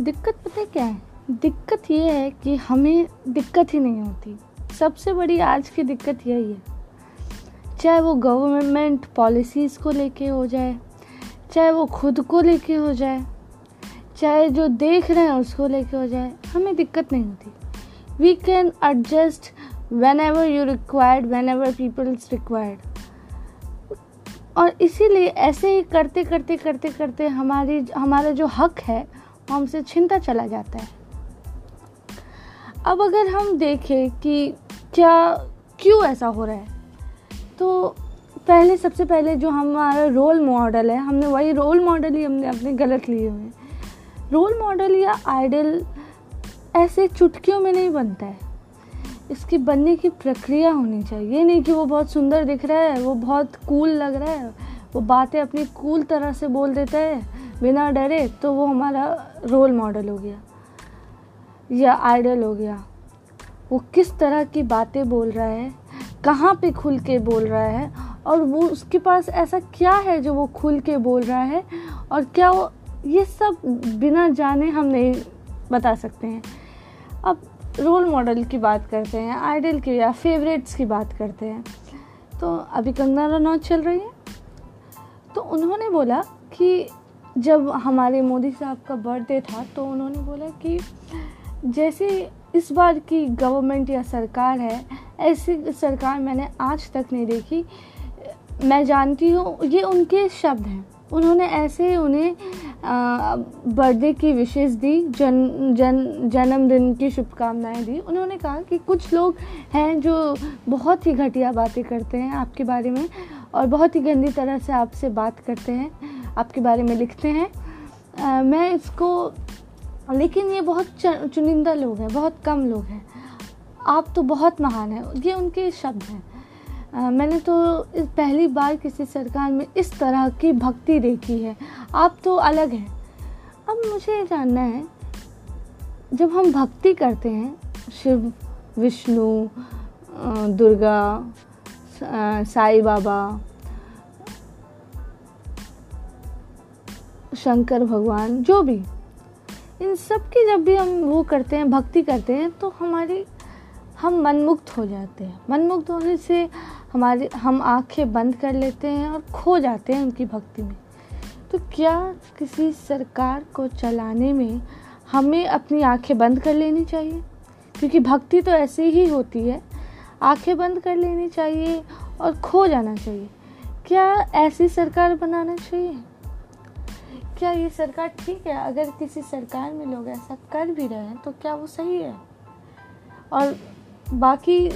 दिक्कत पता क्या है? दिक्कत ये है कि हमें दिक्कत ही नहीं होती। सबसे बड़ी आज की दिक्कत यही है। चाहे वो गवर्नमेंट पॉलिसीज़ को लेके हो जाए, चाहे वो खुद को लेके हो जाए, चाहे जो देख रहे हैं उसको लेके हो जाए, हमें दिक्कत नहीं होती। We can adjust whenever you required whenever peoples required और इसीलिए ऐसे ही करते करते करते करते हमारी, हमारा जो हक है हमसे छिनता चला जाता है। अब अगर हम देखें कि क्या, क्यों ऐसा हो रहा है तो पहले, सबसे पहले जो हमारा रोल मॉडल है, हमने वही रोल मॉडल ही हमने अपने गलत लिए हुए हैं। रोल मॉडल या आइडल ऐसे चुटकियों में नहीं बनता है। इसकी बनने की प्रक्रिया होनी चाहिए। ये नहीं कि वो बहुत सुंदर दिख रहा है, वो बहुत कूल लग रहा है, वो बातें अपनी कूल तरह से बोल देता है बिना डरे तो वो हमारा रोल मॉडल हो गया, या आइडल हो गया। वो किस तरह की बातें बोल रहा है, कहाँ पे खुल के बोल रहा है, और वो उसके पास ऐसा क्या है जो वो खुल के बोल रहा है, और क्या वो, ये सब बिना जाने हम नहीं बता सकते हैं। अब रोल मॉडल की बात करते हैं आइडल की या फेवरेट्स की बात करते हैं। तो अभी कंगना रनौत चल रही है। तो उन्होंने बोला कि जब हमारे मोदी साहब का बर्थडे था तो उन्होंने बोला कि जैसे इस बार की गवर्नमेंट या सरकार है, ऐसी सरकार मैंने आज तक नहीं देखी। मैं जानती हूँ, ये उनके शब्द हैं। उन्होंने ऐसे उन्हें बर्थडे की विशेष दी, जन जन, जन्मदिन की शुभकामनाएँ दी। उन्होंने कहा कि कुछ लोग हैं जो बहुत ही घटिया बातें करते हैं आपके बारे में और बहुत ही गंदी तरह से आपसे बात करते हैं। आपके बारे में लिखते हैं। आ, मैं इसको लेकिन ये बहुत चुनिंदा लोग हैं बहुत कम लोग हैं। आप तो बहुत महान हैं ये उनके शब्द हैं। मैंने तो पहली बार किसी सरकार में इस तरह की भक्ति देखी है। आप तो अलग हैं। अब मुझे ये जानना है जब हम भक्ति करते हैं शिव विष्णु दुर्गा साईं बाबा शंकर, भगवान, जो भी। इन सब की जब भी हम वो करते हैं, भक्ति करते हैं तो हमारी, हम मनमुक्त हो जाते हैं। मनमुक्त होने से हमारे, हम आँखें बंद कर लेते हैं और खो जाते हैं उनकी भक्ति में। तो क्या किसी सरकार को चलाने में हमें अपनी आँखें बंद कर लेनी चाहिए? क्योंकि भक्ति तो ऐसे ही होती है। आँखें बंद कर लेनी चाहिए और खो जाना चाहिए। क्या ऐसी सरकार बनाना चाहिए? क्या ये सरकार ठीक है? अगर किसी सरकार में लोग ऐसा कर भी रहे हैं तो क्या वो सही है? और बाकी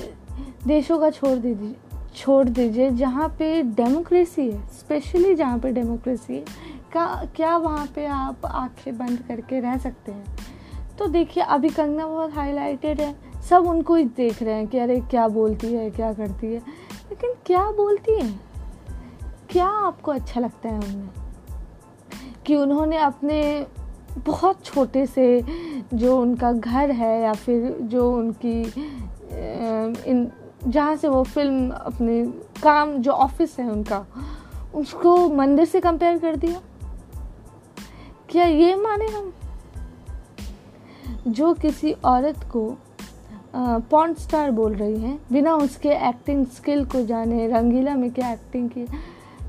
देशों का छोड़ दीजिए छोड़ दीजिए, जहाँ पे डेमोक्रेसी है, स्पेशली जहाँ पे डेमोक्रेसी है का क्या वहाँ पे आप आँखें बंद करके रह सकते हैं? तो देखिए, अभी कंगना बहुत हाईलाइटेड है, सब उनको ही देख रहे हैं कि अरे क्या बोलती है, क्या करती है, लेकिन क्या बोलती है? क्या आपको अच्छा लगता है उनमें? कि उन्होंने अपने बहुत छोटे से जो उनका घर है या फिर जो उनकी इन, जहाँ से वो फ़िल्म अपने काम, जो ऑफ़िस है उनका, उसको मंदिर से कंपेयर कर दिया। क्या ये माने हम? जो किसी औरत को पॉन्ट स्टार बोल रही हैं, बिना उसके एक्टिंग स्किल को जाने, रंगीला में क्या एक्टिंग की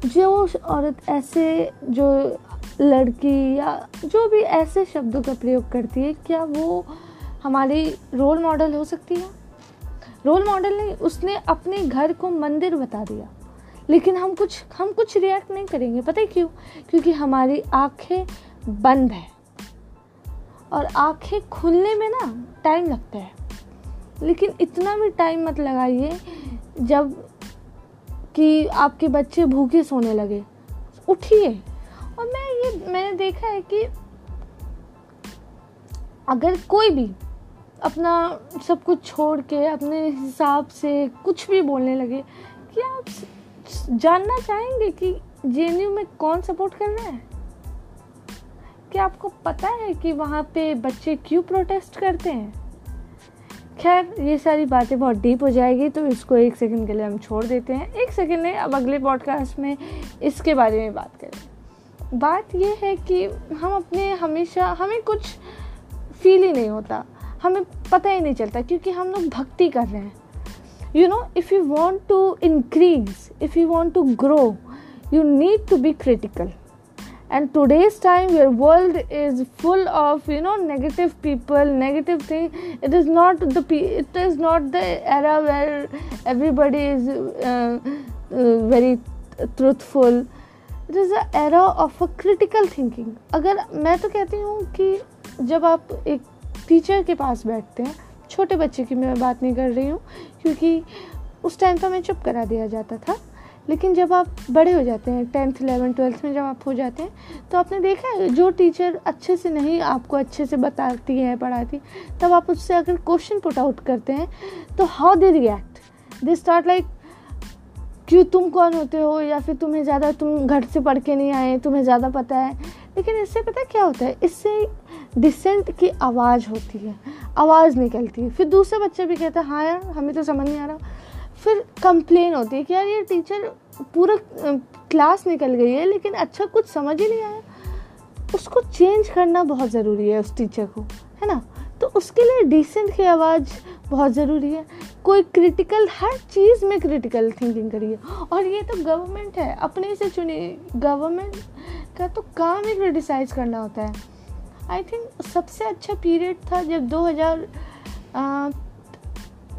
जो औरत ऐसे जो लड़की या जो भी ऐसे शब्दों का प्रयोग करती है, क्या वो हमारी रोल मॉडल हो सकती है? रोल मॉडल नहीं, उसने अपने घर को मंदिर बता दिया। लेकिन हम कुछ हम कुछ रिएक्ट नहीं करेंगे, पता है क्यों? क्योंकि हमारी आँखें बंद है। और आँखें खुलने में ना टाइम लगता है। लेकिन इतना भी टाइम मत लगाइए, जब कि आपके बच्चे भूखे सोने लगे। उठिए। और मैं ये, मैंने देखा है कि अगर कोई भी अपना सब कुछ छोड़ के, अपने हिसाब से कुछ भी बोलने लगे, कि आप जानना चाहेंगे कि जे में कौन सपोर्ट कर रहा है? क्या आपको पता है कि वहाँ पे बच्चे क्यों प्रोटेस्ट करते हैं? खैर, ये सारी बातें बहुत डीप हो जाएगी तो इसको एक सेकंड के लिए हम छोड़ देते हैं। एक सेकंड में अब अगले पॉडकास्ट में इसके बारे में बात करें। बात ये है कि हम अपने हमेशा, हमें कुछ फील ही नहीं होता। हमें पता ही नहीं चलता, क्योंकि हम लोग भक्ति कर रहे हैं। You know if you want to increase if you want to grow you need to be critical and today's time where world is full of you know negative people negative thing it is not the it is not the era where everybody is uh, uh, very truthful it is the era of a critical thinking अगर मैं तो कहती हूँ कि जब आप एक teacher के पास बैठते हैं छोटे बच्चे की मैं बात नहीं कर रही हूँ क्योंकि उस टाइम तो हमें चुप करा दिया जाता था लेकिन जब आप बड़े हो जाते हैं टेंथ इलेवन ट्वेल्थ में जब आप हो जाते हैं तो आपने देखा है, जो टीचर अच्छे से नहीं आपको अच्छे से बताती है, पढ़ाती, तब आप उससे अगर क्वेश्चन पुट आउट करते हैं तो how they react they start like क्यों तुम कौन होते हो? या फिर, तुम्हें ज़्यादा, तुम घर से पढ़ के नहीं आए, तुम्हें ज़्यादा पता है। लेकिन इससे पता क्या होता है? इससे डिसेंट की आवाज़ होती है, आवाज़ निकलती है। फिर दूसरे बच्चे भी कहते हैं हाँ यार, हमें तो समझ नहीं आ रहा। फिर कंप्लेन होती है कि यार ये टीचर पूरा क्लास निकल गई है, लेकिन अच्छा कुछ समझ ही नहीं आया। उसको चेंज करना बहुत ज़रूरी है उस टीचर को, है ना? तो उसके लिए डिसेंट की आवाज़ बहुत ज़रूरी है। कोई क्रिटिकल हर चीज़ में क्रिटिकल थिंकिंग करिए। और ये तो गवर्नमेंट है, अपने से चुनी गवर्नमेंट का तो काम ही क्रिटिसाइज करना होता है। आई थिंक सबसे अच्छा पीरियड था जब 2000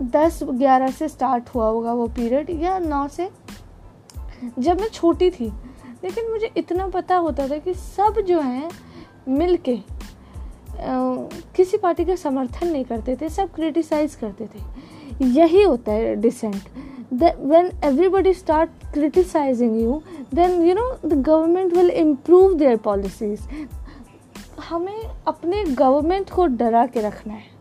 दस ग्यारह से स्टार्ट हुआ होगा वो पीरियड या नौ से। जब मैं छोटी थी, लेकिन मुझे इतना पता होता था कि सब जो हैं मिल के किसी पार्टी का समर्थन नहीं करते थे, सब क्रिटिसाइज करते थे। यही होता है dissent when everybody start criticising you then you know the government will improve their policies हमें अपने गवर्नमेंट को डरा के रखना है।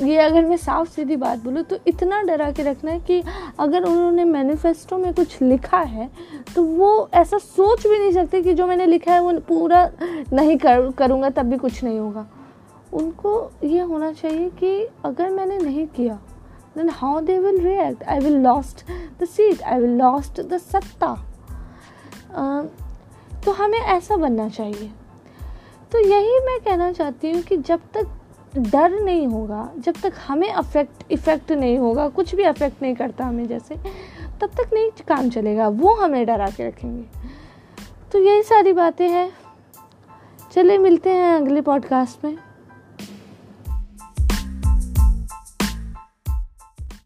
ये अगर मैं साफ़ सीधी बात बोलूँ तो इतना डरा के रखना है कि अगर उन्होंने मैनिफेस्टो में कुछ लिखा है तो वो ऐसा सोच भी नहीं सकते कि जो मैंने लिखा है वो पूरा नहीं कर, करूँगा, तब भी कुछ नहीं होगा। उनको ये होना चाहिए कि अगर मैंने नहीं किया then how they will react I will lost the seat I will lost the सत्ता। तो हमें ऐसा बनना चाहिए। तो यही मैं कहना चाहती हूँ कि जब तक डर नहीं होगा। जब तक हमें अफेक्ट इफ़ेक्ट नहीं होगा, कुछ भी अफेक्ट नहीं करता हमें जैसे, तब तक नहीं काम चलेगा। वो हमें डरा के रखेंगे। तो यही सारी बातें हैं। चलिए मिलते हैं अगले पॉडकास्ट में।